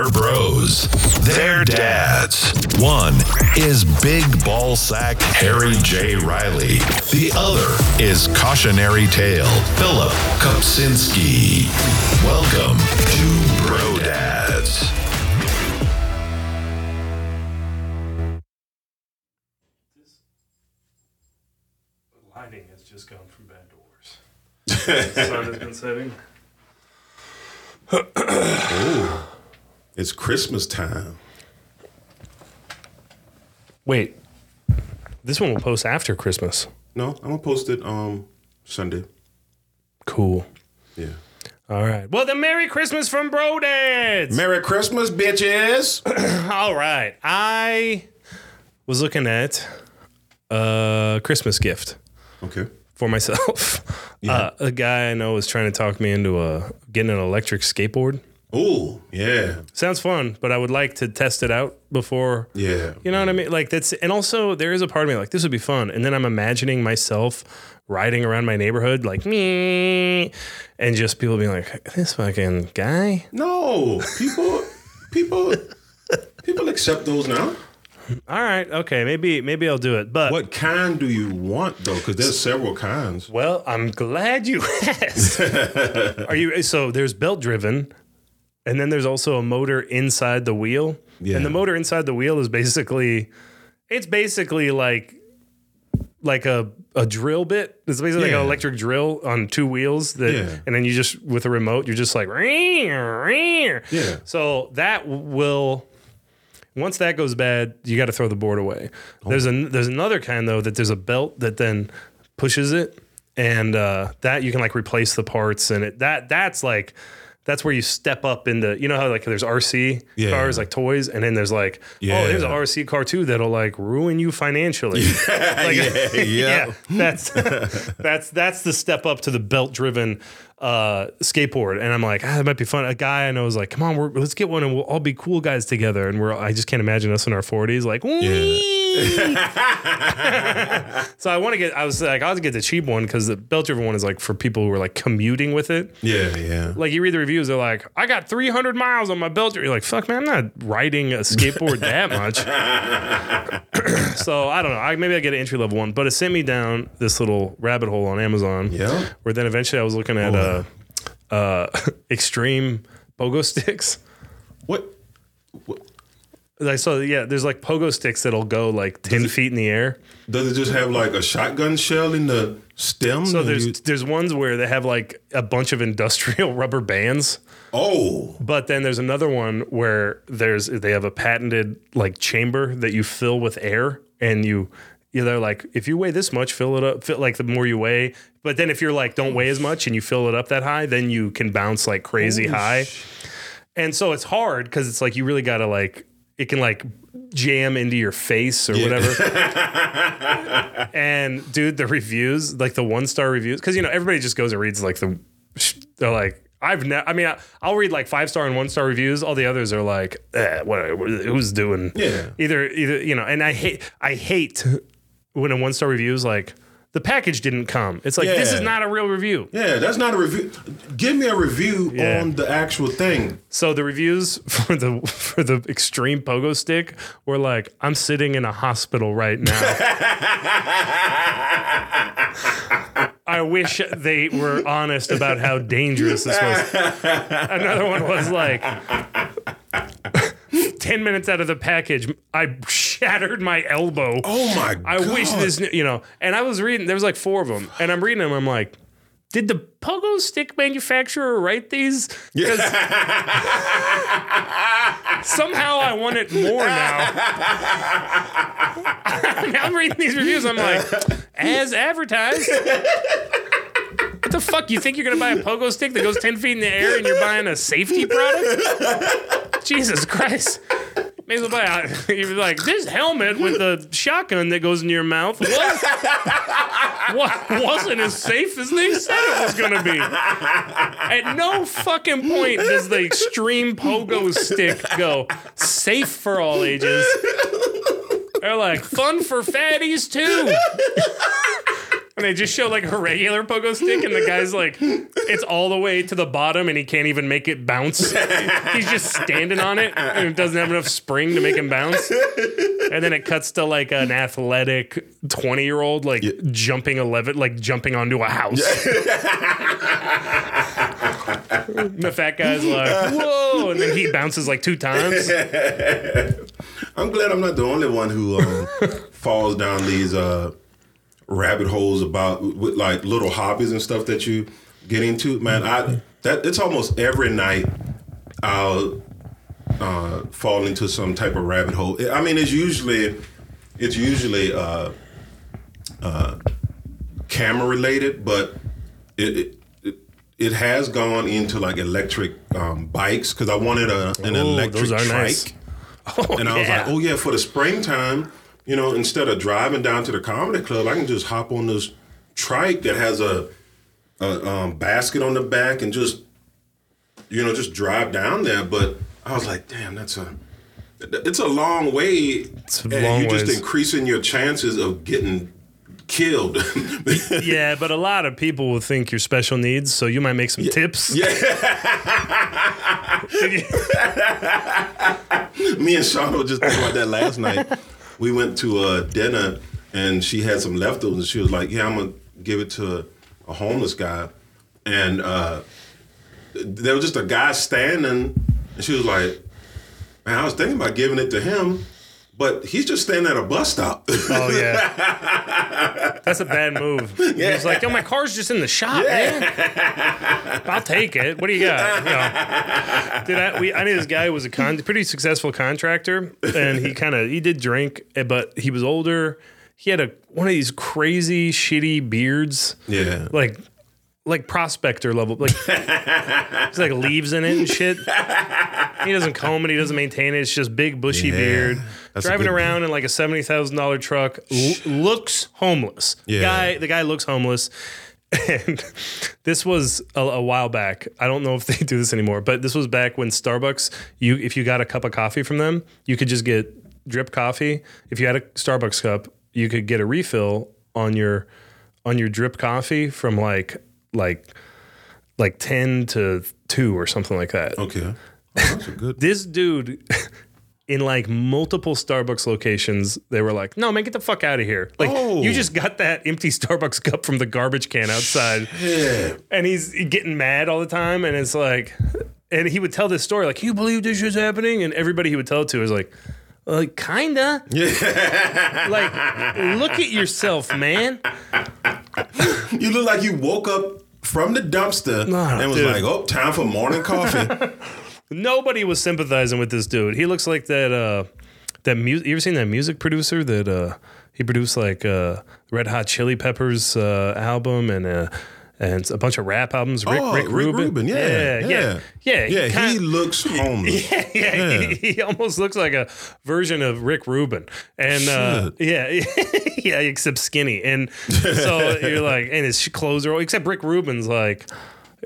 They're bros. They're dads. One is big ball sack Harry J. Riley. The other is cautionary tale Philip Kopsinski. Welcome to Bro Dads. Lighting has just gone from bad to worse. Sun has been setting. It's Christmas time. Wait, this one will post after Christmas. No, I'm gonna post it um Sunday. Cool. Yeah. All right. Well, then, Merry Christmas from Bro Dads. Merry Christmas, bitches. All right. I was looking at a Christmas gift okay. for myself. Uh, a guy I know was trying to talk me into a getting an electric skateboard. Oh, yeah. Sounds fun, but I would like to test it out before. Yeah. You know what I mean? Like that's, and also there is a part of me like this would be fun, and then I'm imagining myself riding around my neighborhood like me, and just people being like, "This fucking guy." No, people people people accept those now. All right, okay, maybe maybe I'll do it. But What kind do you want though? Because there's several kinds. well, I'm glad you asked. Are you so? There's belt driven, and then there's also a motor inside the wheel. Yeah. And the motor inside the wheel is basically, it's basically like, like a a drill bit. It's basically like an electric drill on two wheels. That, Yeah. and then you just with a remote, you're just like, yeah. Yeah. So that will. Once that goes bad, you got to throw the board away. There's a there's another kind though that there's a belt that then pushes it, and uh, that you can like replace the parts and it that that's like that's where you step up into you know how like there's RC Yeah. cars like toys, and then there's like oh there's an RC car too that'll like ruin you financially. Like, yeah, yeah. that's that's that's the step up to the belt driven uh, skateboard, and I'm like, ah, that might be fun. A guy I know is like, come on, we're, let's get one, and we'll all be cool guys together. And we're I just can't imagine us in our 40s like, "Wee." so I want to get. I was like, I'll get the cheap one because the belt driven one is like for people who are like commuting with it. Yeah, yeah. Like you read the reviews, they're like, I got 300 miles on my belt. You're like, fuck, man, I'm not riding a skateboard that much. so I don't know. I, maybe I get an entry level one, but it sent me down this little rabbit hole on Amazon. Yeah. Where then eventually I was looking at uh, uh, extreme pogo sticks. What? what? I saw, yeah, there's like pogo sticks that'll go like 10 feet in the air. Does it just have like a shotgun shell in the stem? So there's you- there's ones where they have like a bunch of industrial rubber bands. oh, But then there's another one where there's they have a patented like chamber that you fill with air and you either like if you weigh this much, fill it up, fill, like the more you weigh. But then if you're like don't weigh as much and you fill it up that high, then you can bounce like crazy high. And so it's hard because it's like you really gotta like it can like jam into your face or whatever. and dude, the reviews, like the one star reviews, because you know everybody just goes and reads like the, they're like I've never. I mean, I, I'll read like five star and one star reviews. All the others are like, eh, what? Who's doing? Yeah. Either either you know, and I hate I hate when a one star review is like the package didn't come. It's like this is not a real review. yeah. That's not a review. Give me a review Yeah. on the actual thing. So the reviews for the for the extreme pogo stick were like, I'm sitting in a hospital right now. I wish they were honest about how dangerous this was. Another one was like 10 minutes out of the package, I shattered my elbow. Oh my god. I god! wish this, you know, and I was reading, there was like four of them, and I'm reading them, I'm like, did the pogo stick manufacturer write these? Because somehow I want it more now. now I'm reading these reviews, I'm like, as advertised. What the fuck? You think you're gonna buy a pogo stick that goes 10 feet in the air and you're buying a safety product? Jesus Christ. May as well buy a, you're like, this helmet with the shotgun that goes in your mouth was, wa- wasn't as safe as they said it was gonna be. At no fucking point does the extreme pogo stick go safe for all ages. They're like, fun for fatties too. And they just show like a regular pogo stick, and the guy's like, it's all the way to the bottom, and he can't even make it bounce. He's just standing on it, and it doesn't have enough spring to make him bounce. And then it cuts to like an athletic twenty year old like jumping eleven, like jumping onto a house. the fat guy's like, whoa, and then he bounces like two times. I'm glad I'm not the only one who um, falls down these uh, rabbit holes about with like little hobbies and stuff that you get into. Man, I that it's almost every night I'll uh, fall into some type of rabbit hole. I mean, it's usually it's usually uh, uh, camera related, but it, it it has gone into like electric um, bikes because I wanted a an Ooh, electric trike. nice. Oh, And I was like, oh yeah, for the springtime, you know, instead of driving down to the comedy club, I can just hop on this trike that has a, a um, basket on the back and just, you know, just drive down there. But I was like, damn, that's a, it's a long way. It's and long you're just ways. increasing your chances of getting killed. Yeah, but a lot of people will think you're special needs, so you might make some tips. Yeah. Me and Sean were just thinking about that last night. We went to a dinner and she had some leftovers and she was like, Yeah, I'm gonna give it to a, homeless guy. And uh, there was just a guy standing and she was like, Man, I was thinking about giving it to him, but he's just standing at a bus stop. Oh yeah, that's a bad move. He was like, "Yo, my car's just in the shop, man. I'll take it. What do you got?" You know. Did I? We, I knew this guy who was a con, pretty successful contractor, and he kind of he did drink, eh, but he was older. He had a one of these crazy shitty beards, yeah. like like prospector level, like it's like leaves in it and shit. He doesn't comb it. He doesn't maintain it. It's just big bushy Yeah, beard. That's Driving good- around in like a seventy thousand dollar truck. L- looks homeless. Yeah. Guy, the guy looks homeless. And this was a, a while back. I don't know if they do this anymore, but this was back when Starbucks. You, if you got a cup of coffee from them, you could just get drip coffee. If you had a Starbucks cup, you could get a refill on your on your drip coffee from like like like 10 to 2 or something like that. Okay. Oh, that's a good. This dude in like multiple Starbucks locations, they were like, "No, man, get the fuck out of here!" Like Oh. you just got that empty Starbucks cup from the garbage can outside, and he's getting mad all the time, and it's like, and he would tell this story like, "You believe this shit's happening?" And everybody he would tell it to is like. Like kinda, yeah. like, look at yourself, man. You look like you woke up from the dumpster Nah, and was dude. like, "Oh, time for morning coffee." Nobody was sympathizing with this dude. He looks like that. Uh, that music. You ever seen that music producer that uh, he produced like uh, Red Hot Chili Peppers uh, album and uh, and a bunch of rap albums. Rick, oh, Rick Rubin. Yeah, yeah, yeah. yeah. yeah, He, kinda- looks homeless. yeah, He, he almost looks like a version of Rick Rubin, and uh, yeah, yeah, except skinny. And so you're like, and his clothes are except Rick Rubin's like,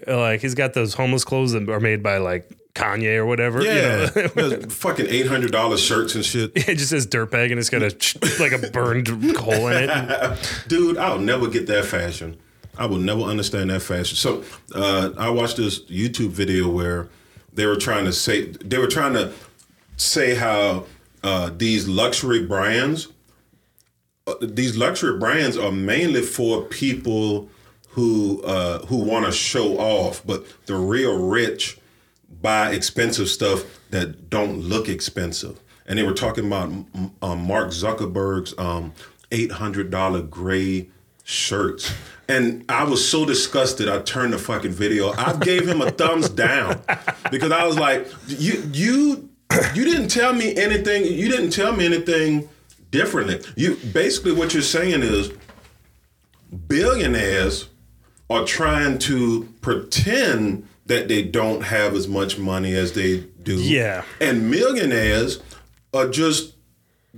like he's got those homeless clothes that are made by like Kanye or whatever. you Yeah, know? Those fucking eight hundred dollars shirts and shit. it just says dirtbag and it's got a like a burned hole in it. Dude, I'll never get that fashion. I will never understand that fashion. So uh, I watched this YouTube video where they were trying to say they were trying to say how uh, these luxury brands, uh, these luxury brands are mainly for people who uh, who want to show off, but the real rich buy expensive stuff that don't look expensive. And they were talking about um, Mark Zuckerberg's um, eight hundred dollar gray shirts. And I was so disgusted. I turned the fucking video. I gave him a thumbs down because I was like, "You, you, you didn't tell me anything. You didn't tell me anything differently. You basically what you're saying is billionaires are trying to pretend that they don't have as much money as they do. Yeah. And millionaires are just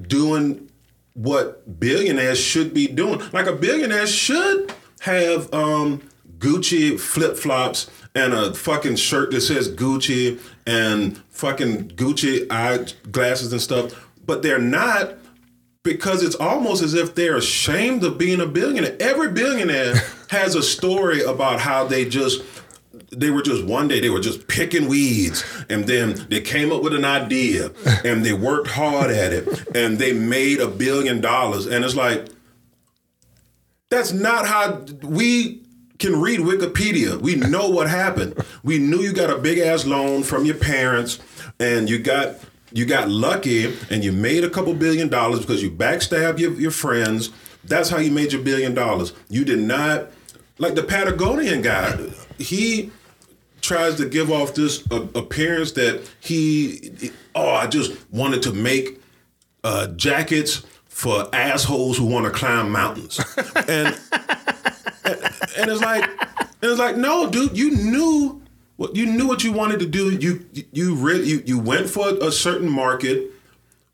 doing what billionaires should be doing. Like a billionaire should have um, Gucci flip flops and a fucking shirt that says Gucci and fucking Gucci eye glasses and stuff, but they're not because it's almost as if they're ashamed of being a billionaire. Every billionaire has a story about how they just they were just one day they were just picking weeds and then they came up with an idea and they worked hard at it and they made a billion dollars and it's like that's not how we can read Wikipedia. We know what happened. We knew you got a big ass loan from your parents and you got you got lucky and you made a couple billion dollars because you backstabbed your, your friends. That's how you made your billion dollars. You did not like the Patagonian guy. He tries to give off this uh, appearance that he oh I just wanted to make uh, jackets for assholes who want to climb mountains. And and it's like and it's like no dude you knew what you knew what you wanted to do. You you really you, you went for a certain market.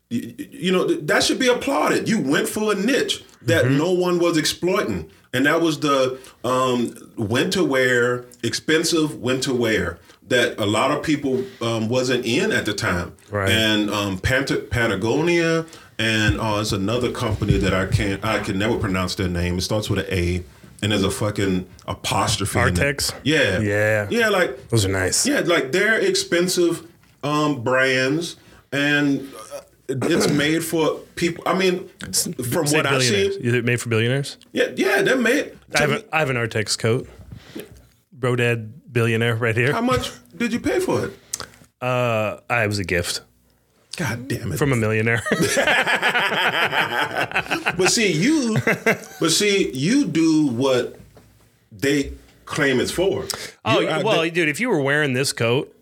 You, you know that should be applauded. You went for a niche that no one was exploiting and that was the um, winter wear expensive winter wear that a lot of people um, wasn't in at the time Right. and um, Pant- patagonia and oh, it's another company that I can't I can never pronounce their name it starts with an a and there's a fucking apostrophe. Artex? yeah Yeah. yeah like Those are nice. yeah, like they're expensive um, brands, and uh, it's made for people. I mean, from Say what I see, Is it made for billionaires? yeah, yeah, they're made. I have, a, I have an Artex coat. Bro Dad billionaire right here. How much did you pay for it? Uh, I was a gift God damn it! from a millionaire. but see you, but see you do what they claim it's for. oh You- well, they- dude, if you were wearing this coat,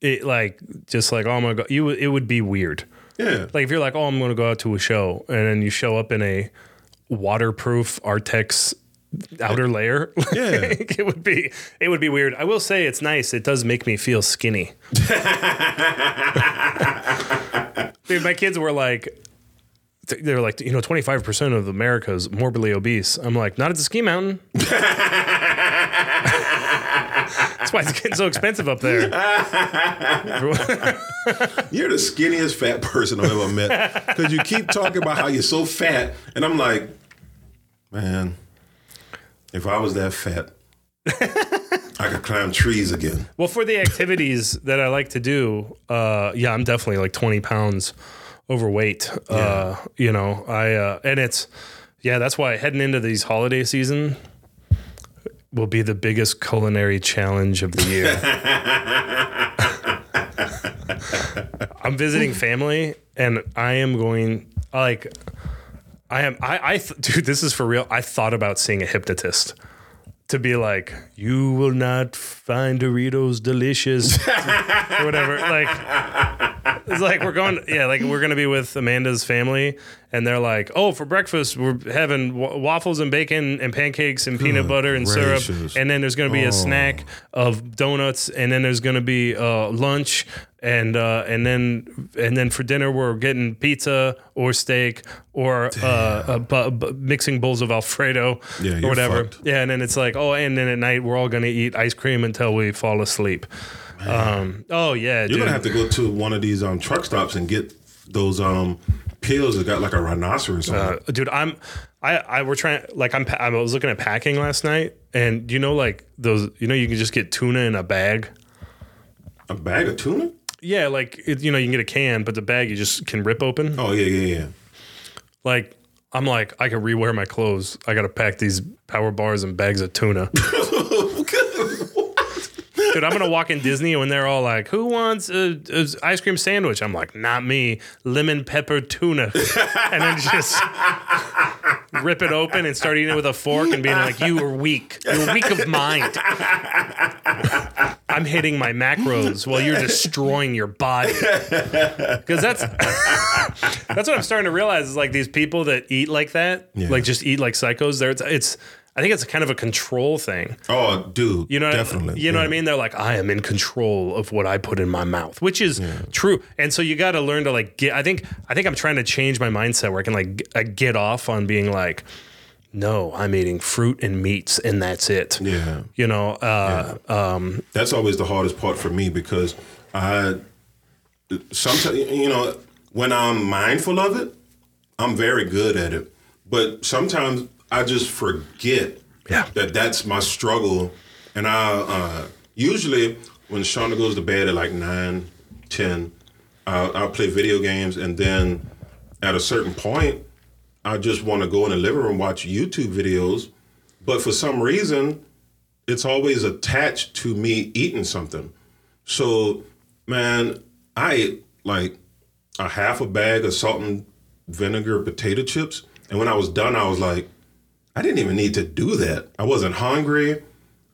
it like just like oh my god, you it would be weird. Yeah, Like if you're like, oh, I'm going to go out to a show, and then you show up in a waterproof Artex outer layer, Yeah. like, it would be it would be weird. I will say it's nice. It does make me feel skinny. Dude, my kids were like. They're like, you know, 25% of America is morbidly obese. I'm like, not at the ski mountain. That's why it's getting so expensive up there. You're the skinniest fat person I've ever met because you keep talking about how you're so fat, and I'm like, man, if I was that fat, I could climb trees again. Well, for the activities that I like to do, uh, yeah, I'm definitely like 20 pounds overweight. Uh, you know, I uh, and it's yeah, that's why heading into these holiday season will be the biggest culinary challenge of the year. I'm visiting family, and I am going like. I am. I. I. Th- dude, this is for real. I thought about seeing a hypnotist to be like, you will not find Doritos delicious, or whatever. Like, it's like we're going. Yeah, like we're gonna be with Amanda's family, and they're like, oh, for breakfast we're having wa- waffles and bacon and pancakes and peanut butter and syrup, and then there's gonna be a snack of donuts, and then there's gonna be uh, lunch. And uh, and then and then for dinner we're getting pizza or steak or uh, uh, bu- bu- mixing bowls of Alfredo Yeah, or whatever. fucked. Yeah, and then it's like, oh, and then at night we're all gonna eat ice cream until we fall asleep. Um, oh yeah, You're dude. gonna have to go to one of these um, truck stops and get those um, pills that got like a rhinoceros on Uh, it. dude, I'm, I, I, we're trying. Like, I'm, I was looking at packing last night, and you know, like those, you know, you can just get tuna in a bag. A bag of tuna? Yeah, like it, you know, you can get a can, but the bag you just can rip open. Oh yeah, yeah, yeah. Like, I'm like, I can rewear my clothes. I got to pack these power bars and bags of tuna. Dude, I'm gonna walk in Disney when they're all like, "Who wants a, a ice cream sandwich?" I'm like, "Not me, lemon pepper tuna," and then just rip it open and start eating it with a fork and being like, "You are weak. You're weak of mind." I'm hitting my macros while you're destroying your body. Because that's that's what I'm starting to realize is like these people that eat like that, Yeah. like just eat like psychos. There, it's, it's I think it's kind of a control thing. Oh, dude. You know, definitely. You know yeah. what I mean? They're like, I am in control of what I put in my mouth, which is true. And so you got to learn to like get. I think I think I'm trying to change my mindset where I can like I get off on being like, no, I'm eating fruit and meats, and that's it. Yeah. You know, uh, um, That's always the hardest part for me because I sometimes you know when I'm mindful of it, I'm very good at it, but sometimes I just forget Yeah. that that's my struggle. And I uh, usually when Shauna goes to bed at like nine, ten, I'll, I'll play video games, and then at a certain point, I just want to go in the living room watch YouTube videos. But for some reason, it's always attached to me eating something. So, man, I ate like a half a bag of salt and vinegar potato chips. And when I was done, I was like, I didn't even need to do that. I wasn't hungry.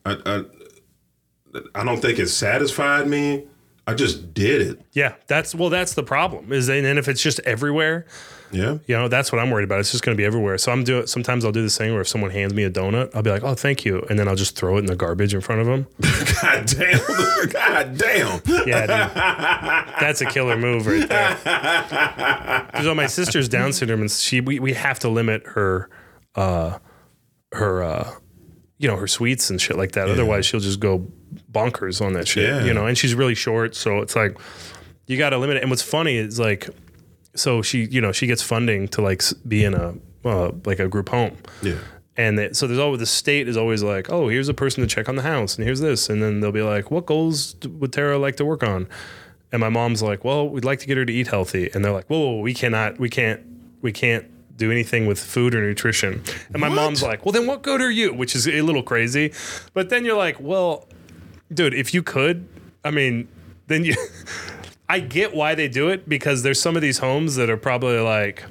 I, I, I don't think it satisfied me. I just did it. Yeah, that's well, that's the problem. Is and then if it's just everywhere, Yeah. you know, that's what I'm worried about. It's just going to be everywhere. So I'm doing. Sometimes I'll do this thing where if someone hands me a donut, I'll be like, "Oh, thank you," and then I'll just throw it in the garbage in front of them. God damn. God damn. Yeah, dude, that's a killer move right there. So my sister's Down syndrome, and she we, we have to limit her, uh, her, uh, you know, her sweets and shit like that. Otherwise, she'll just go bonkers on that shit. Yeah. You know, and she's really short, so it's like you got to limit it. And what's funny is like, so she, you know, she gets funding to like be in a uh, like a group home. Yeah. And they, so there's always the state is always like, oh, here's a person to check on the house, and here's this, and then they'll be like, what goals would Tara like to work on? And my mom's like, well, we'd like to get her to eat healthy, and they're like, whoa, whoa, whoa, we cannot, we can't, we can't do anything with food or nutrition. And my mom's like, well, then what good are you? Which is a little crazy, but then you're like, well, dude, if you could, I mean, then you. I get why they do it because there's some of these homes that are probably like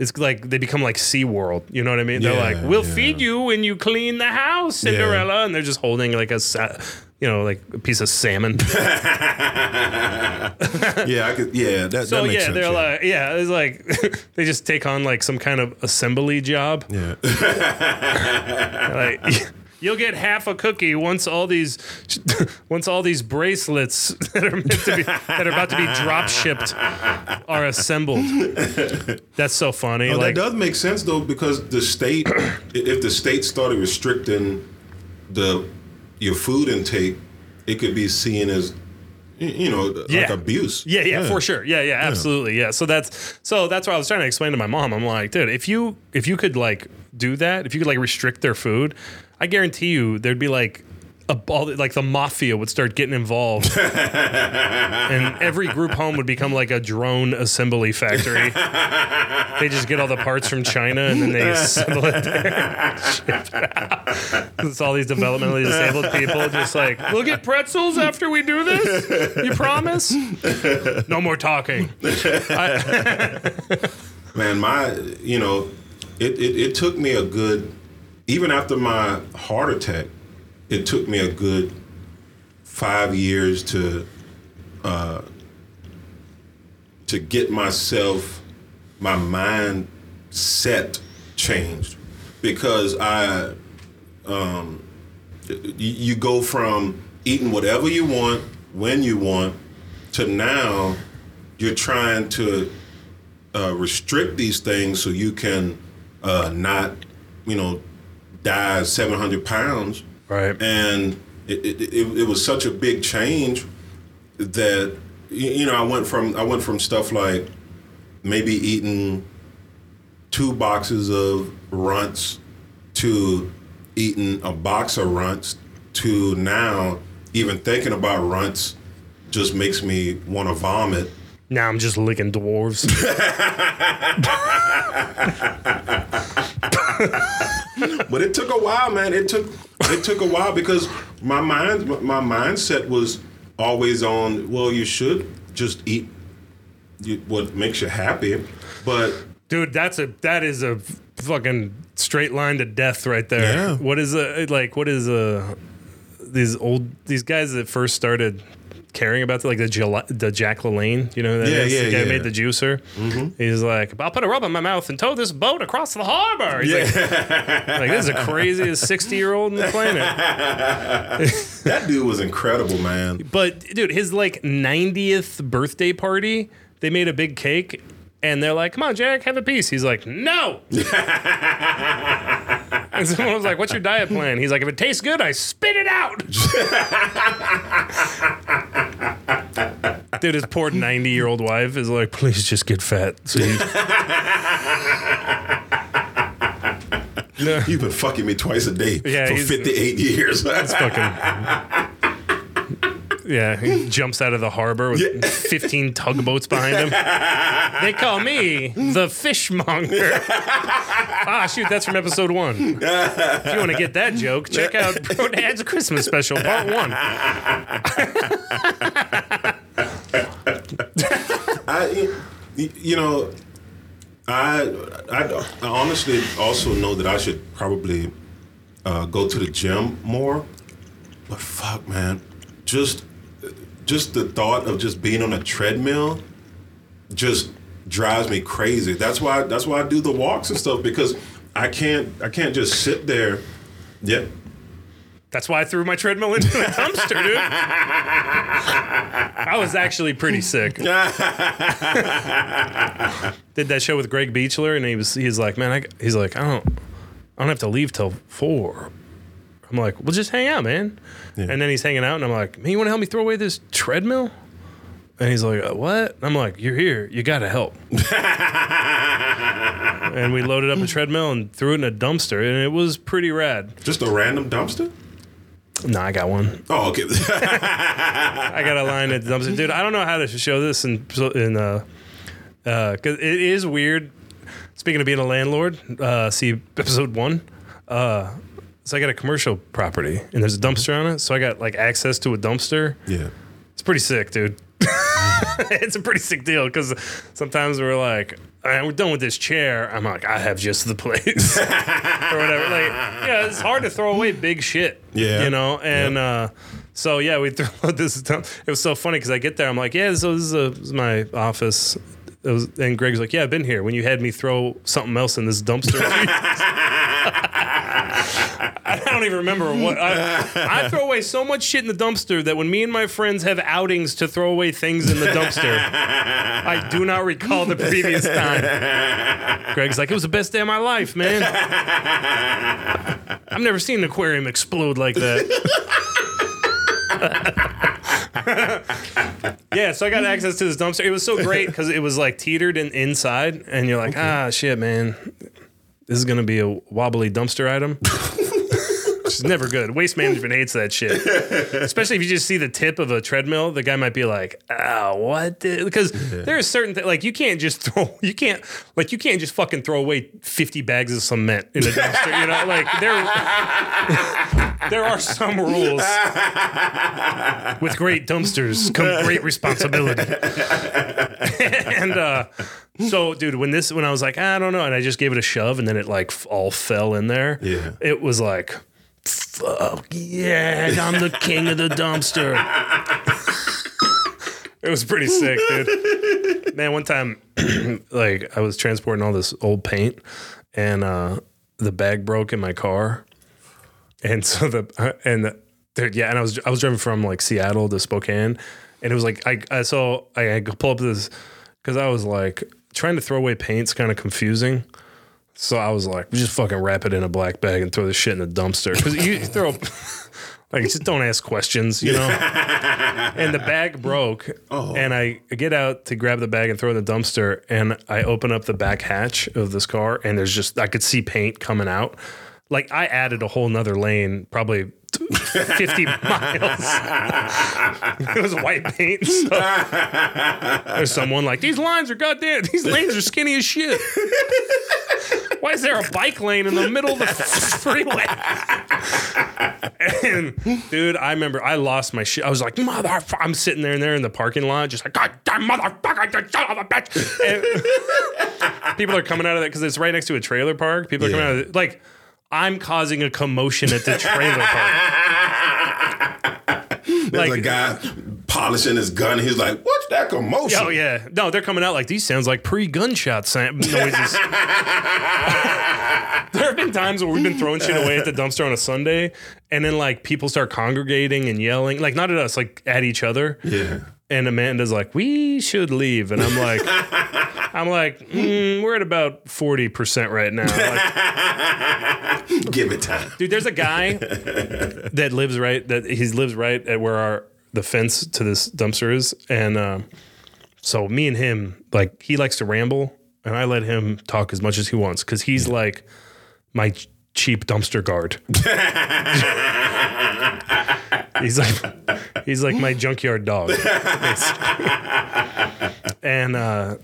it's like they become like SeaWorld. You know what I mean? They're like, we'll yeah. feed you when you clean the house, Cinderella. And they're just holding like a, sa- you know, like a piece of salmon. Yeah, I could. Yeah, that, So that makes yeah, sense. they're yeah. like, yeah, it's like they just take on like some kind of assembly job. yeah. Like you'll get half a cookie once all these once all these bracelets that are meant to be that are about to be drop shipped are assembled. That's so funny. No, like that does make sense though, because the state, if the state started restricting the your food intake, it could be seen as, you know, like abuse. Yeah, yeah, for sure. Yeah, yeah, absolutely. Yeah. So that's so that's what I was trying to explain to my mom. I'm like, dude, if you if you could like do that, if you could like restrict their food, I guarantee you there'd be like a ball like the mafia would start getting involved. and every group home would become like a drone assembly factory. they just get all the parts from China and then they assemble it there. Ship it out. It's all these developmentally disabled people just like, we'll get pretzels after we do this. You promise? No more talking. Man, my, you know, it, it, it took me a good, even after my heart attack, it took me a good five years to, uh, to get myself, my mind set changed because I, um, you go from eating whatever you want when you want to now you're trying to uh, restrict these things so you can uh, not, you know, die 700 pounds. Right. And it, it, it, it was such a big change that you know I went from I went from stuff like maybe eating two boxes of runts to eating a box of runts to now even thinking about runts just makes me want to vomit. Now I'm just licking dwarves. But it took a while, man. It took it took a while because my mind my mindset was always on. Well, you should just eat what makes you happy, but Dude, that's a that is a fucking straight line to death right there. Yeah. What is a like what is a these old these guys that first started caring about the, like the Jala- the Jack LaLanne, you know that Yeah, is? yeah, the guy yeah. made the juicer. Mm-hmm. He's like, I'll put a rub in my mouth and tow this boat across the harbor. He's like, like, this is the craziest sixty year old on the planet. that dude was incredible, man. But dude, his like 90th birthday party, they made a big cake and they're like, "Come on, Jack, have a piece." He's like, "No." and someone was like, "What's your diet plan?" He's like, "If it tastes good, I spit it out." Dude, his poor 90 year old wife is like, please just get fat. So you, No, You've been fucking me twice a day Yeah, for 58 years. That's fucking. Yeah, he jumps out of the harbor with 15 tugboats behind him. They call me the fishmonger. ah, shoot, that's from episode one. If you want to get that joke, check out Bro Dad's Christmas special, part one. I, you know, I, I, I honestly also know that I should probably uh, go to the gym more. But fuck, man, just just the thought of just being on a treadmill just drives me crazy. That's why that's why I do the walks and stuff because I can't I can't just sit there. Yeah. That's why I threw my treadmill into the dumpster, dude. I was actually pretty sick. Did that show with Greg Beechler, and he was he's like, man, I, he's like, I don't, I don't have to leave till four. I'm like, well, just hang out, man. And then he's hanging out, and I'm like, man, you want to help me throw away this treadmill? And he's like, uh, what? I'm like, you're here, you got to help. and we loaded up a treadmill and threw it in a dumpster, and it was pretty rad. Just a random dumpster? No, I got one. Oh, okay. I got a line at the dumpster, dude. I don't know how to show this in in uh, uh, cause it is weird. Speaking of being a landlord, uh, see episode one. Uh, so I got a commercial property and there's a dumpster on it, so I got like access to a dumpster. yeah. It's pretty sick, dude. it's a pretty sick deal because sometimes we're like, all right, we're done with this chair. I'm like, I have just the place or whatever. Like, yeah, it's hard to throw away big shit. Yeah. you know, and uh, so yeah, we throw this. Down. It was so funny because I get there, I'm like, yeah, so this is, a, this is my office. It was, and Greg's like, yeah, I've been here when you had me throw something else in this dumpster. I don't even remember what I, I throw away so much shit in the dumpster that when me and my friends have outings to throw away things in the dumpster, I do not recall the previous time. Greg's like, it was the best day of my life, man. I've never seen an aquarium explode like that. yeah, so I got access to this dumpster. It was so great because it was like teetered and inside, and you're like, ah, shit, man. This is gonna be a wobbly dumpster item. Which is never good. Waste management hates that shit. Especially if you just see the tip of a treadmill, the guy might be like, "Ah, what?" the-" Because there are certain things like you can't just throw, you can't like you can't just fucking throw away fifty bags of cement in a dumpster. you know, like there, there are some rules. With great dumpsters come great responsibility. and uh, so, dude, when this, when I was like, I don't know, and I just gave it a shove, and then it like all fell in there. Yeah. it was like, fuck yeah, I'm the king of the dumpster. it was pretty sick, dude. Man, one time, like I was transporting all this old paint, and uh, the bag broke in my car, and so the and the, yeah, and I was I was driving from like Seattle to Spokane, and it was like I, I so I, I pull up this because I was like trying to throw away paint's kind of confusing. So I was like, just fucking wrap it in a black bag and throw the shit in the dumpster. Because you throw, like, just don't ask questions, you know? and the bag broke. Oh. And I get out to grab the bag and throw it in the dumpster. And I open up the back hatch of this car, and there's just, I could see paint coming out. Like, I added a whole nother lane, probably 50 miles. it was white paint. So there's someone like, these lines are goddamn, these lanes are skinny as shit. Why is there a bike lane in the middle of the freeway? and dude, I remember I lost my shit. I was like, motherfucker. I'm sitting there and there in the parking lot, just like, God damn motherfucker, you son of a bitch. People are coming out of that because it's right next to a trailer park. People are coming out of it. Like, I'm causing a commotion at the trailer park. There's Like- a guy uh, polishing his gun. He's like, "What's that commotion?" Oh yeah, no, they're coming out like these sounds like pre-gunshot noises. there have been times where we've been throwing shit away at the dumpster on a Sunday, and then like people start congregating and yelling, like not at us, like at each other. Yeah. And Amanda's like, "We should leave," and I'm like, "I'm like, mm, we're at about forty percent right now." Like, Give it time. dude, there's a guy that lives right that he lives right at where our the fence to this dumpster is, and um, so me and him like he likes to ramble, and I let him talk as much as he wants because he's like my ch- cheap dumpster guard. He's like he's like my junkyard dog. and uh,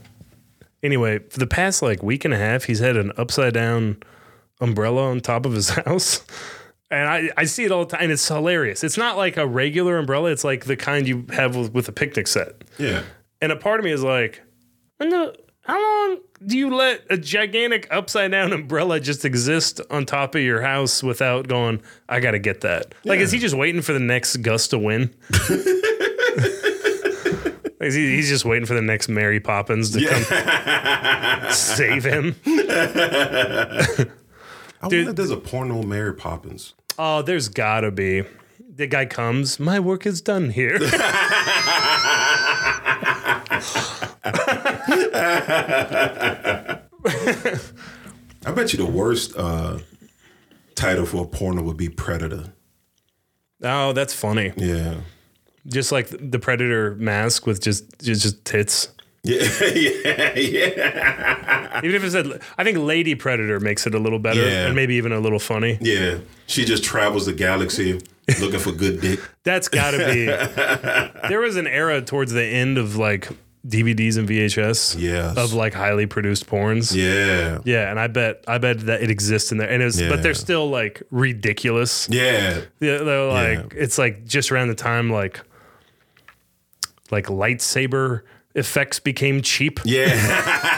anyway, for the past like week and a half, he's had an upside down umbrella on top of his house. And I, I see it all the time. And it's hilarious. It's not like a regular umbrella. It's like the kind you have with, with a picnic set. Yeah. And a part of me is like, when the, how long do you let a gigantic upside down umbrella just exist on top of your house without going, I got to get that? Like, is he just waiting for the next gust to win? Is he, he's just waiting for the next Mary Poppins to come save him. I wonder if there's a porno Mary Poppins. Oh, there's gotta be. The guy comes, my work is done here. I bet you the worst uh, title for a porno would be Predator. oh, that's funny. Yeah. Just like the Predator mask with just just, just tits. Yeah, yeah, yeah, Even if it said, I think Lady Predator makes it a little better Yeah. and maybe even a little funny. yeah. She just travels the galaxy looking for good dick. That's gotta be. there was an era towards the end of like DVDs and VHS Yes. of like highly produced porns. Yeah. Yeah, and I bet I bet that it exists in there, and it's but they're still like ridiculous. Yeah. Yeah, they're like it's like just around the time like like lightsaber effects became cheap. Yeah.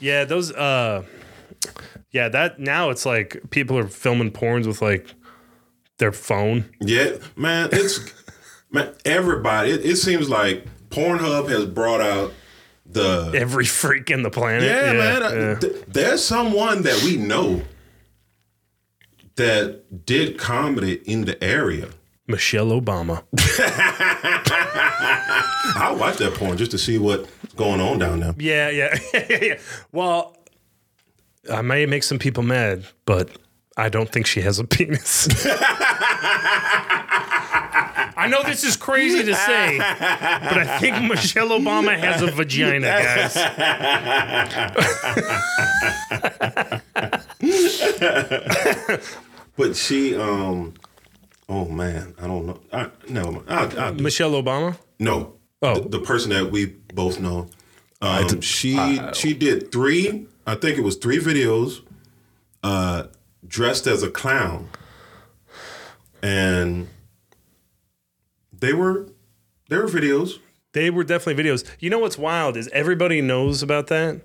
Yeah, those uh yeah, that now it's like people are filming porns with like their phone. Yeah. Man, it's man, everybody. It, it seems like Pornhub has brought out the Every freak in the planet. Yeah, man. uh, yeah. th- there's someone that we know that did comedy in the area. Michelle Obama. I watch that porn just to see what's going on down there. Yeah, yeah. yeah. Well, I may make some people mad, but I don't think she has a penis. I know this is crazy to say, but I think Michelle Obama has a vagina, guys. But she, um, oh man, I don't know. I, never mind. I, I, Michelle Obama? no, Oh. the, the person that we both know. Um, she she did three. I think it was three videos, uh, dressed as a clown, and they were they were videos. They were definitely videos. You know what's wild is everybody knows about that,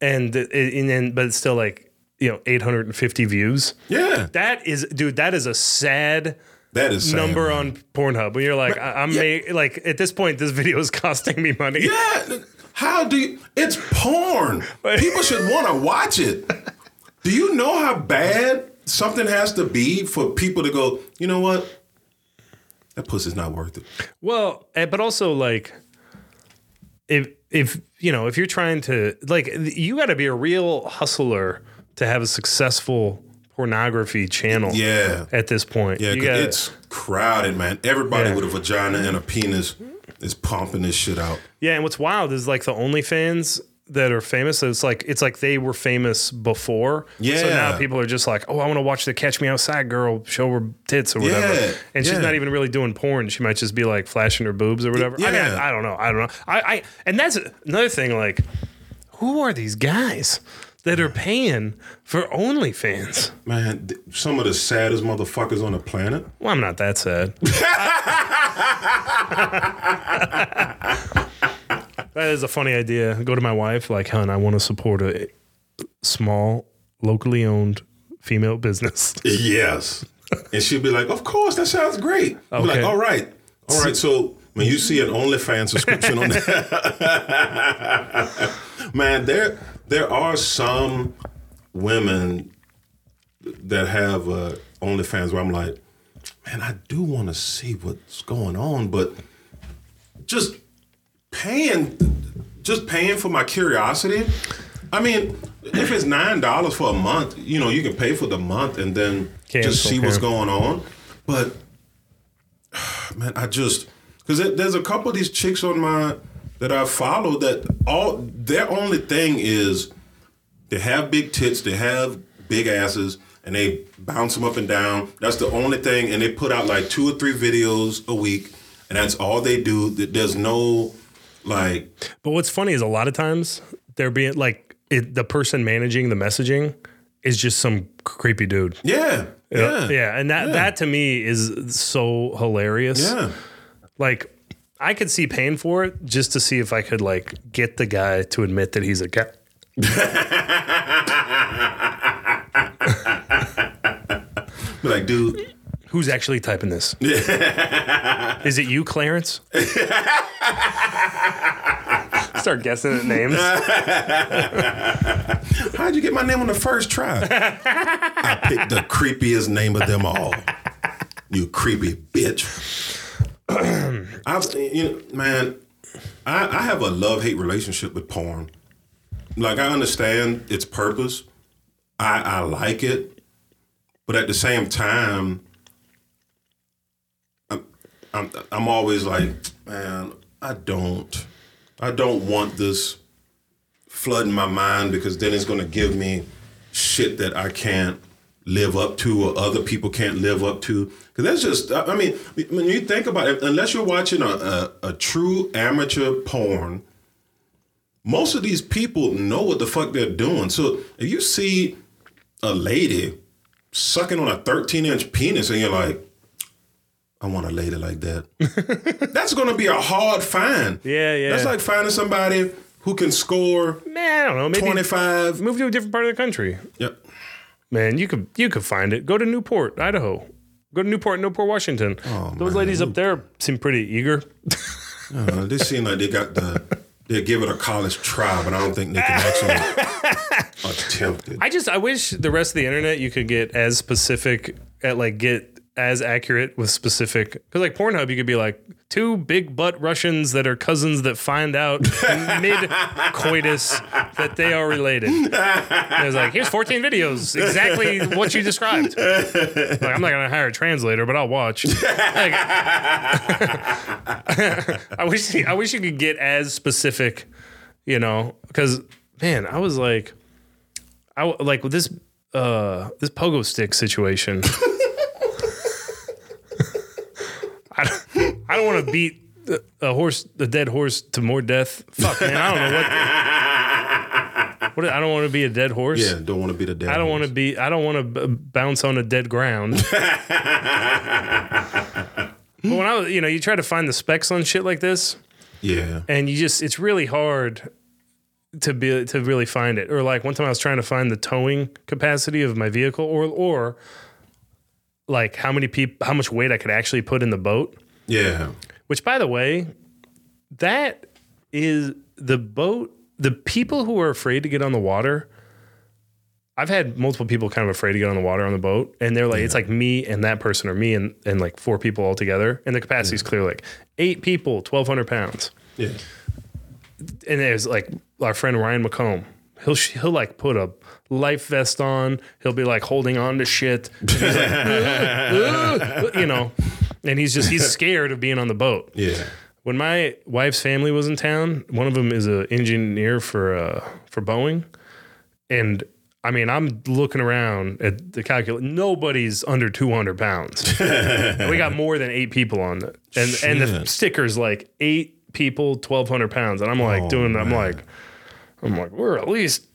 and and then but it's still like you know 850 views. Yeah, That is, dude. That is a sad that is sad, number man. on Pornhub. When you're like, I, I'm ma- like at this point, this video is costing me money. Yeah, how do you? It's porn. People should want to watch it. Do you know how bad something has to be for people to go? You know what? That pussy's not worth it. Well, eh, but also like, if if you know if you're trying to like, you got to be a real hustler to have a successful pornography channel. Yeah. At this point, Yeah, gotta- it's crowded, man. Everybody Yeah. with a vagina and a penis is pumping this shit out. Yeah, and what's wild is like the OnlyFans that are famous. It's like it's like they were famous before. Yeah. So now people are just like, oh, I want to watch the Catch Me Outside girl show her tits or whatever. Yeah, And she's yeah. not even really doing porn. She might just be like flashing her boobs or whatever. I mean, I, I don't know. I don't know. I, I and that's another thing. Like, who are these guys that are paying for OnlyFans? Man, some of the saddest motherfuckers on the planet. Well, I'm not that sad. that is a funny idea. Go to my wife, like, hun, I want to support a small, locally owned female business. Yes. and she'd be like, Of course, that sounds great. I'd be like, All right. All right. So when you see an OnlyFans subscription on that, man, there there are some women that have uh, OnlyFans where I'm like, man, I do want to see what's going on, but just paying just paying for my curiosity. I mean, if it's nine dollars for a month, you know, you can pay for the month and then Cancel, just see what's going on. But man, I just because there's a couple of these chicks on my that I follow that all their only thing is they have big tits, they have big asses, and they bounce them up and down. That's the only thing, and they put out like two or three videos a week, and that's all they do. There's no like But what's funny is a lot of times they're being like it, the person managing the messaging is just some creepy dude. yeah, yeah, Yeah, and that that to me is so hilarious. yeah. Like I could see paying for it just to see if I could like get the guy to admit that he's a guy. Be like, dude, Who's actually typing this? Is it you, Clarence? Start guessing at names. how'd you get my name on the first try? I picked the creepiest name of them all. You creepy bitch. I've you know, man, I, I have a love hate relationship with porn. Like I understand its purpose. I, I like it, but at the same time, I'm, I'm always like, man, I don't, I don't want this flooding my mind because then it's to give me shit that I can't live up to or other people can't live up to. Because that's just, I I mean, when you think about it, unless you're watching a, a, a true amateur porn, most of these people know what the fuck they're doing. So if you see a lady sucking on a 13 inch penis and you're like, I want a lady like that. That's to be a hard find. Yeah, yeah. That's like finding somebody who can score Man, I don't know. Maybe 25. move to a different part of the country. Yep. Man, you could you could find it. Go to Newport, Idaho. Go to Newport, Newport, Washington. Those ladies up there seem pretty eager. Uh, they seem like they got the, they give it a college try, but I don't think they can actually attempt it. I just I wish the rest of the internet you could get as specific at like get as accurate with specific because like Pornhub you could be like two big butt Russians that are cousins that find out mid coitus that they are related. And it was like here's 14 videos exactly what you described. Like, I'm not gonna hire a translator, but I'll watch. Like, I wish I wish you could get as specific, you know, because man, I was like. I like with this uh this pogo stick situation. I don't, I don't want to beat a- a horse, a dead horse, to more death. Fuck, man, I don't know what. What I don't want to be a dead horse. Yeah, don't want to be the dad. I don't want to be. I don't want to b- bounce on a dead ground. but when I was, you know, you try to find the specs on shit like this, Yeah. and you just it's really hard to be to really find it or like one time i was trying to find the towing capacity of my vehicle or or like how many people how much weight i could actually put in the boat Yeah. which by the way that is the boat the people who are afraid to get on the water I've had multiple people kind of afraid to get on the water on the boat, and they're like, it's like me and that person, or me and, and like four people all together, and the capacity is clear like eight people, twelve hundred pounds Yeah. and there's like our friend Ryan McComb. He'll he'll like put a life vest on. He'll be like holding on to shit. He's like, you know, and he's just he's scared of being on the boat. Yeah. When my wife's family was in town, one of them is an engineer for uh, for Boeing, and I mean I'm looking around at the calculator. Nobody's under 200 pounds. We got more than eight people on it, and and the stickers like eight people, 1,200 pounds, and I'm like Oh, doing. I'm like, I'm like we're at least.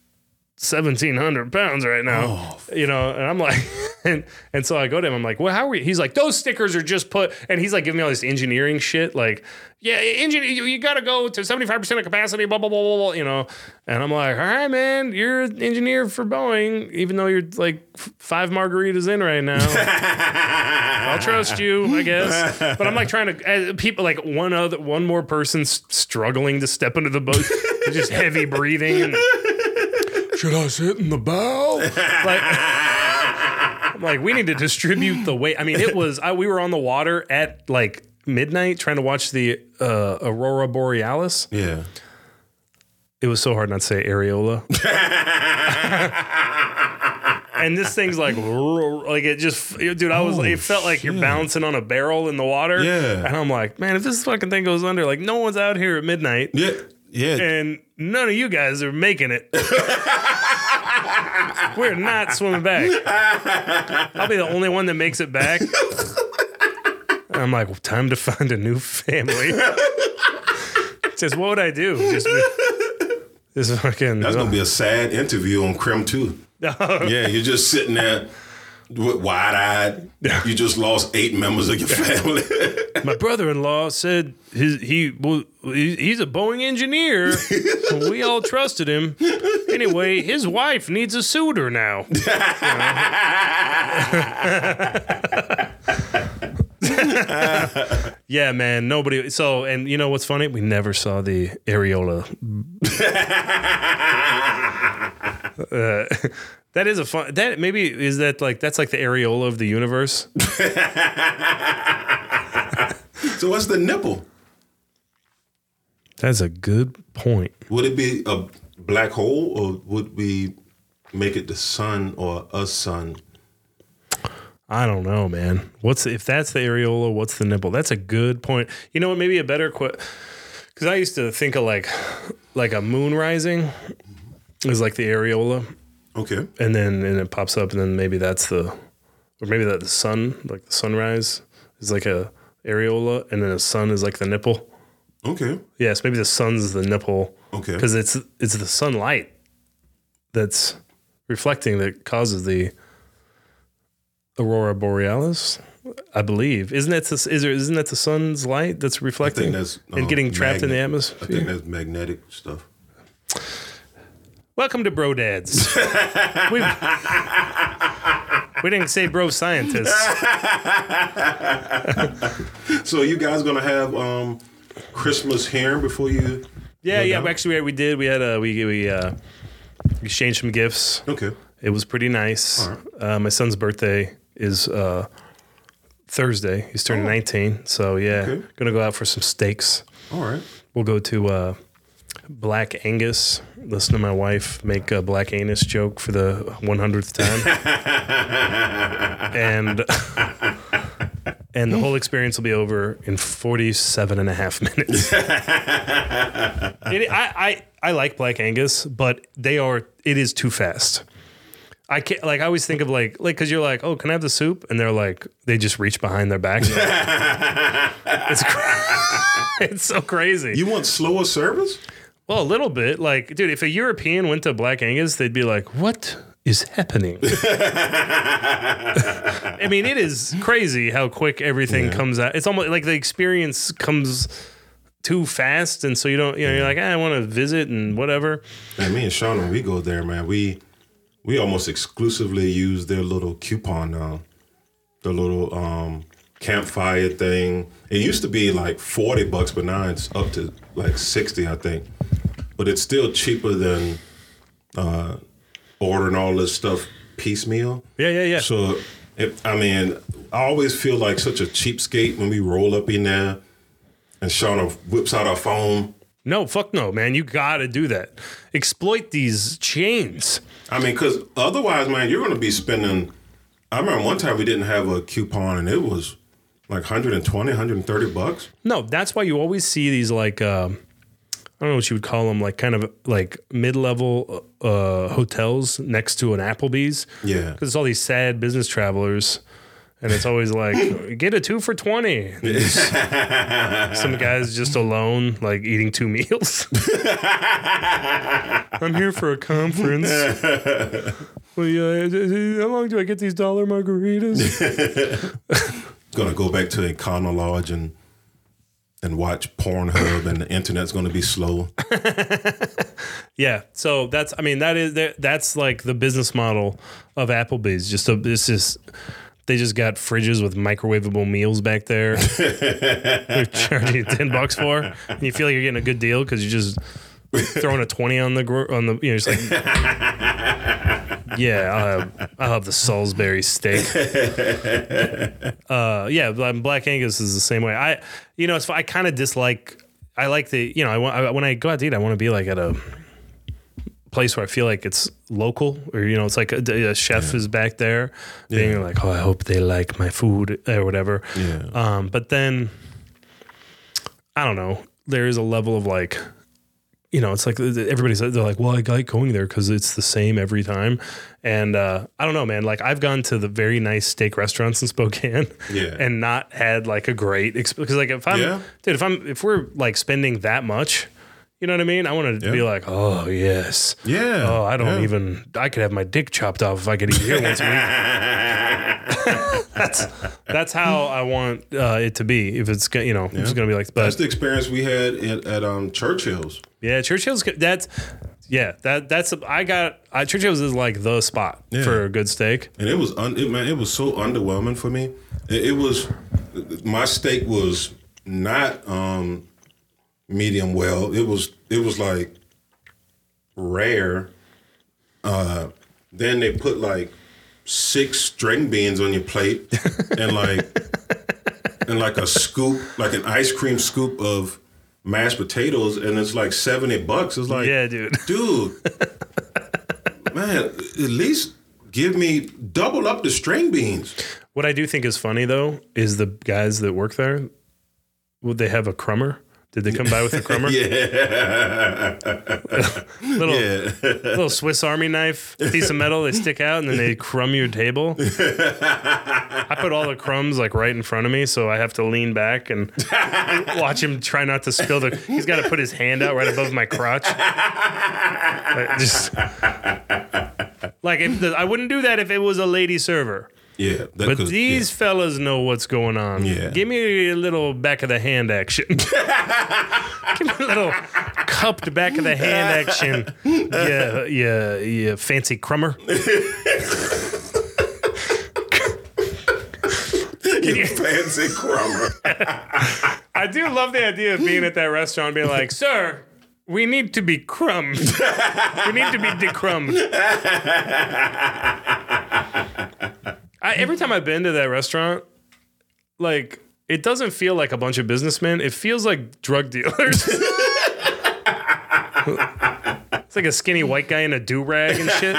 1700 pounds right now. Oh, you know and i'm like and and so i go to him i'm like well how are we he's like those stickers are just put and he's like giving me all this engineering shit like yeah engine you, you gotta go to 75% of capacity blah blah blah blah blah you know? And i'm like all right man you're an engineer for boeing even though you're like f- five margaritas in right now. I'll trust you i guess. But i'm like trying to uh, people like one other one more person struggling to step into the boat just heavy breathing and should I sit in the bow? like, I'm like, we need to distribute the weight. I mean, it was, I, we were on the water at like midnight trying to watch the uh, Aurora Borealis. Yeah. it was so hard not to say areola. and this thing's like, like it just, dude. I was, Oh, it felt like you're bouncing on a barrel in the water. Yeah. And I'm like, man, if this fucking thing goes under, like no one's out here at midnight, Yeah, yeah. and none of you guys are making it. We're not swimming back. I'll be the only one that makes it back. I'm like, well, time to find a new family. Just what would I do? Just, just fucking. That's gonna be uh, a sad interview on KREM 2. yeah, you're just sitting there wide eyed. You just lost eight members of your family. My brother-in-law said his, he well, he- he's a Boeing engineer. we all trusted him. Anyway, his wife needs a suitor now. yeah, man. Nobody. So, and you know what's funny? We never saw the areola. Uh, that is a fun. That maybe is that like that's like the areola of the universe. so what's the nipple? That's a good point. Would it be a black hole or would we make it the sun or a sun? I don't know, man. What's if that's the areola? What's the nipple? That's a good point. You know what? Maybe a better question. Because I used to think of like like a moon rising is like the areola, Okay. and then and it pops up, and then maybe that's the or maybe that the sun, like the sunrise, is like a areola, and then the sun is like the nipple. Okay. Yes, maybe the sun's the nipple Okay. because it's it's the sunlight that's reflecting that causes the aurora borealis. I believe isn't that the, is there isn't that the sun's light that's reflecting that's and um, getting trapped in the magnet- atmosphere? I think that's magnetic stuff. Welcome to Bro Dads. we, we didn't say bro scientists. So you guys gonna have um Christmas here before you? Yeah, yeah. doubt. Actually, we, did. We had a we we uh, exchanged some gifts. Okay. It was pretty nice. Uh, my son's birthday is uh, Thursday. He's turning 19. So, yeah, Oh. Okay. gonna go out for some steaks. All right. We'll go to uh, Black Angus. Listen to my wife make a Black Anus joke for the 100th time. and. And the whole experience will be over in 47 and a half minutes. It- I, I, I like Black Angus, but they are, it is too fast. I can't like I always think of like like because you're like oh can I have the soup and they're like they just reach behind their back. it's cra- it's so crazy. You want slower service? Well, a little bit like dude, if a European went to Black Angus, they'd be like, what is happening? I mean, it is crazy how quick everything comes out. It's almost like the experience comes too fast, and so you don't you know you're like "Ah, I want to visit and whatever. Man, me and Sean, when we go there, man, we we almost exclusively use their little coupon now. The little um campfire thing. It used to be like forty bucks, but now it's up to like sixty, I think. But it's still cheaper than uh ordering all this stuff piecemeal. Yeah, yeah, yeah. So, if, I mean, I always feel like such a cheapskate when we roll up in there and Shauna whips out her phone. No, fuck no, man. You gotta do that. Exploit these chains. I mean, because otherwise, man, you're to be spending. I remember one time we didn't have a coupon and it was like 120, 130 bucks. No, that's why you always see these like um I don't know what you would call them, like kind of like mid-level uh, hotels next to an Applebee's. Yeah. because it's all these sad business travelers, and it's always like get a two for twenty. Some guys just alone, like eating two meals. I'm here for a conference. well, yeah, how long do I get these dollar margaritas? To go back to Econo Lodge and and watch Pornhub and the internet's going to be slow. Yeah, so that's I mean that is that- that's like the business model of Applebee's. Just a, this is they just got fridges with microwavable meals back there. They're charging you ten bucks for, and you feel like you're getting a good deal because you're just throwing a twenty on the on the you know just like yeah I'll have I'll have the Salisbury steak. Uh, yeah, Black Angus is the same way. I you know it's I kind of dislike. I like the you know I want I, when I go out to eat I want to be like at a place where I feel like it's local, or you know, it's like a, a chef is back there, yeah. being like, "Oh, I hope they like my food" or whatever. Yeah. Um, but then, I don't know. There is a level of like, you know, it's like everybody's they're like, "Well, I like going there because it's the same every time," and uh, I don't know, man. Like I've gone to the very nice steak restaurants in Spokane, Yeah. and not had like a great experience. Because like if I'm, Yeah. dude, if I'm if we're like spending that much. You know what I mean? I want to be like, oh yes, Yeah. Oh, I don't yeah. even. I could have my dick chopped off if I could eat here once a week. that's that's how I want uh, it to be. If it's you know, it's gonna be like, That's the experience we had at, at um, Churchill's. Yeah, Churchill's. That's yeah, that that's I got. Uh, Churchill's is like the spot Yeah. for a good steak. and it was un, it, man, it was so underwhelming for me. It, it was my steak was not um, medium well. It was it was like rare. Uh, then they put like six string beans on your plate and like and like a scoop, like an ice cream scoop of mashed potatoes, and it's like seventy bucks. It's like Yeah, dude. dude, man, at least give me double up the string beans. What I do think is funny though is the guys that work there. Would they have a crumber? Did they come by with a crumber? Yeah, Little yeah. little Swiss Army knife, piece of metal. They stick out and then they crumb your table. I put all the crumbs like right in front of me, so I have to lean back and watch him try not to spill the. He's got to put his hand out right above my crotch. Like, just like if the, I wouldn't do that if it was a lady server. Yeah. That But could- these fellas know what's going on. Yeah. Give me a little back of the hand action. Give me a little cupped back of the hand action. Yeah, yeah, yeah. Fancy crumber. yeah, you fancy crumber. I do love the idea of being at that restaurant, and being like, "Sir, we need to be crumbed. we need to be decrumbed." I, every time I've been to that restaurant, like it doesn't feel like a bunch of businessmen. It feels like drug dealers. it's like a skinny white guy in a do rag and shit,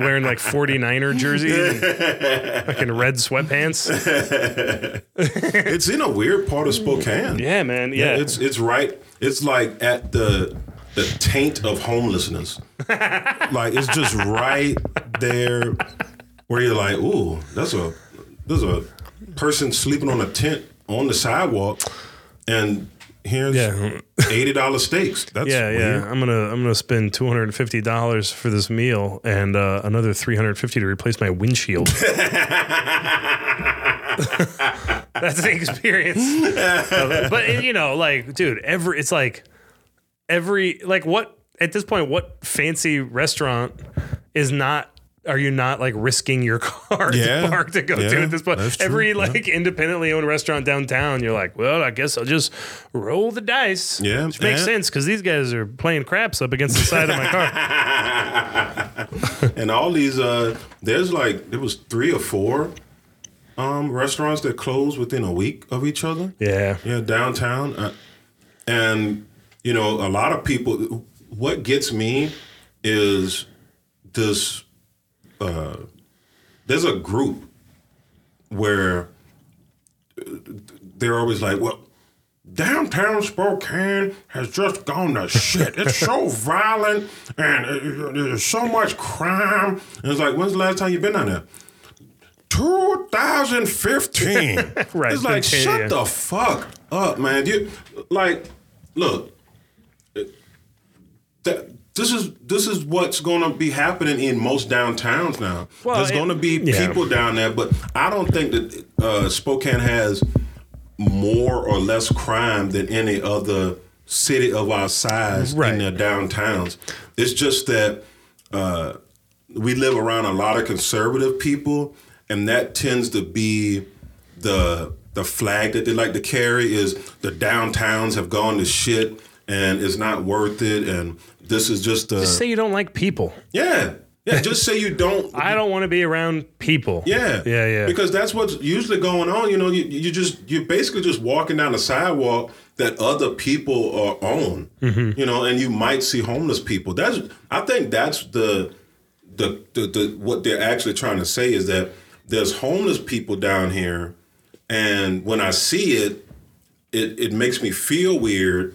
wearing like 49er jersey, and fucking red sweatpants. it's in a weird part of Spokane. Yeah, man. Yeah, It's it's right. It's like at the the taint of homelessness. like it's just right there where you're like, ooh, that's a there's a person sleeping on a tent on the sidewalk, and here's Yeah. eighty dollar steaks. That's Yeah, yeah. I'm gonna I'm gonna spend two hundred and fifty dollars for this meal and uh, another three hundred fifty to replace my windshield. That's the experience. But you know, like, dude, every it's like every like what at this point, what fancy restaurant is not are you not like risking your car Yeah. to park to go to Yeah, at this point? that's true. Every Yeah. like independently owned restaurant downtown, you're like, well, I guess I'll just roll the dice. Yeah, Which makes sense because these guys are playing craps up against the side of my car. and all these uh there's like there was three or four um restaurants that closed within a week of each other Yeah. yeah downtown uh, and you know a lot of people what gets me is this uh there's a group where they're always like well downtown Spokane has just gone to shit. It's so violent and uh, there's so much crime. And it's like, when's the last time you've been down there? 2015. Right, It's like, shut the fuck up, man. You like, look, that this is this is what's going to be happening in most downtowns now. Well, There's going to be yeah. people down there, but I don't think that uh, Spokane has more or less crime than any other city of our size Right. in their downtowns. It's just that uh, we live around a lot of conservative people, and that tends to be the the flag that they like to carry is the downtowns have gone to shit and it's not worth it, and this is just a Just say you don't like people. yeah Yeah, just say you don't. I don't want to be around people. Yeah, Yeah, yeah. Because that's what's usually going on. You know, you, you just you're basically just walking down the sidewalk that other people are on. Mm-hmm. You know, and you might see homeless people. That's I think that's the the the, the what they're actually trying to say is that there's homeless people down here, and when I see it, it it makes me feel weird,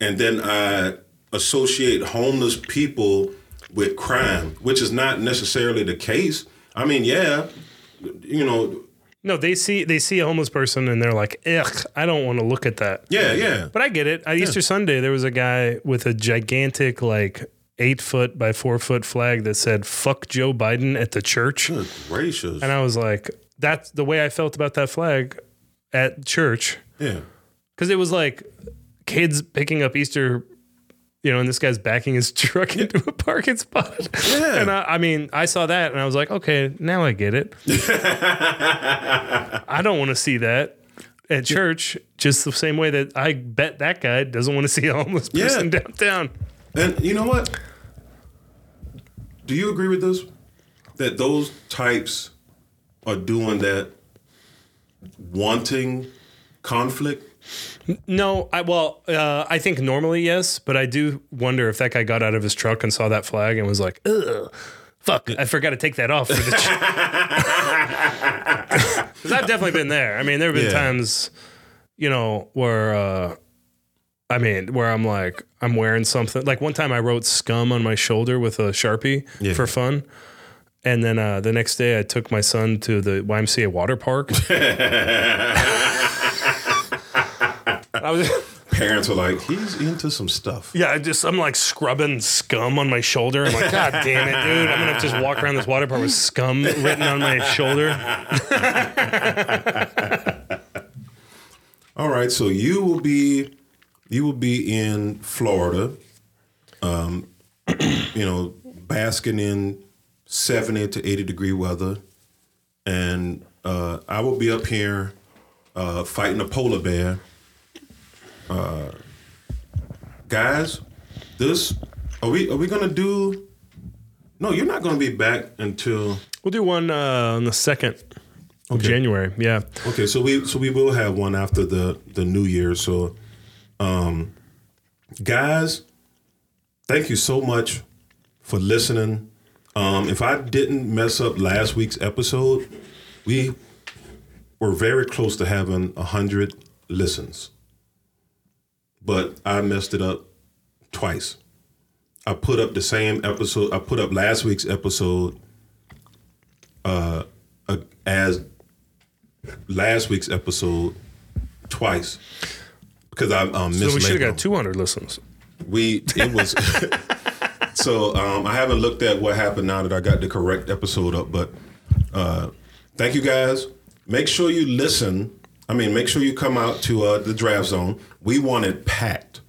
and then I associate homeless people with crime, which is not necessarily the case. I mean, yeah, you know, No, they see they see a homeless person and they're like, "Ugh, I don't want to look at that." yeah, yeah. But I get it. At Easter Sunday, there was a guy with a gigantic, like eight foot by four foot flag that said "fuck Joe Biden" at the church, Good gracious. and I was like, "That's the way I felt about that flag at church." yeah. because it was like kids picking up Easter, you know, and this guy's backing his truck into a parking spot. Yeah. And I, I mean, I saw that and I was like, okay, now I get it. I don't want to see that at church, just the same way that I bet that guy doesn't want to see a homeless Yeah. person downtown. And you know what? Do you agree with this? That those types are doing that wanting conflict? No, I well, uh, I think normally yes, but I do wonder if that guy got out of his truck and saw that flag and was like, "Ugh, fuck, I forgot to take that off." Because I've definitely been there. I mean, there have been Yeah. times, you know, where uh, I mean, where I'm like, I'm wearing something. Like one time, I wrote "scum" on my shoulder with a sharpie Yeah. for fun. And then uh, the next day, I took my son to the YMCA water park. I was, Parents were like, he's into some stuff. yeah, I just I'm like scrubbing scum on my shoulder. I'm like, God damn it, dude! I'm gonna just walk around this water park with scum written on my shoulder. All right, so you will be you will be in Florida, um, you know, basking in seventy to eighty degree weather, and uh, I will be up here uh, fighting a polar bear. Uh, guys, this are we are we gonna do? No, you're not gonna be back until We'll do one uh, on the second of January. Yeah, Okay, so we so we will have one after the the new year. So, um, guys, thank you so much for listening. Um, if I didn't mess up last week's episode, we were very close to having a hundred listens, but I messed it up twice. I put up the same episode. I put up last week's episode uh, uh, as last week's episode twice because I um, so we should have got 200 listens. we it was so um, I haven't looked at what happened now that I got the correct episode up, but uh, thank you guys. Make sure you listen. I mean, make sure you come out to uh, the draft zone. We want it packed.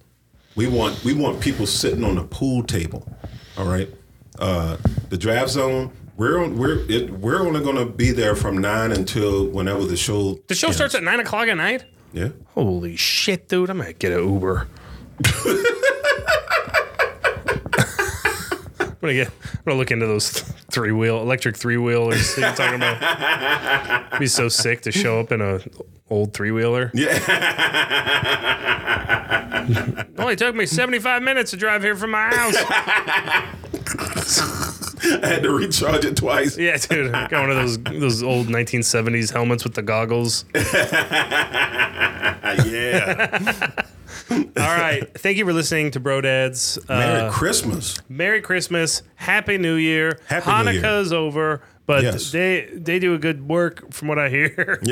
We want we want people sitting on the pool table. All right, uh, the draft zone. We're on, we're it, we're only going to be there from nine until whenever the show. The show starts at nine o'clock at night. Yeah. Holy shit, dude! I'm gonna get an Uber. I'm gonna get. I'm gonna look into those three wheel electric three wheelers you're talking about. It'd be so sick to show up in a old three wheeler. Yeah. Only took me 75 minutes to drive here from my house. I had to recharge it twice. Yeah, dude. Got one of those those old 1970s helmets with the goggles. yeah. All right. Thank you for listening to Bro Dads. Uh, Merry Christmas. Merry Christmas, Happy New Year. Happy New Year. Hanukkah's over, but Yes. they they do a good work from what I hear.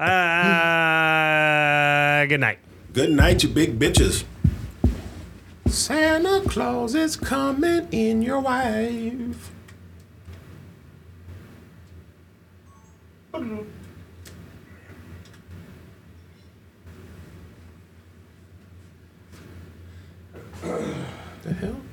uh, good night. Good night, you big bitches. Santa Claus is coming in your wife. the hell?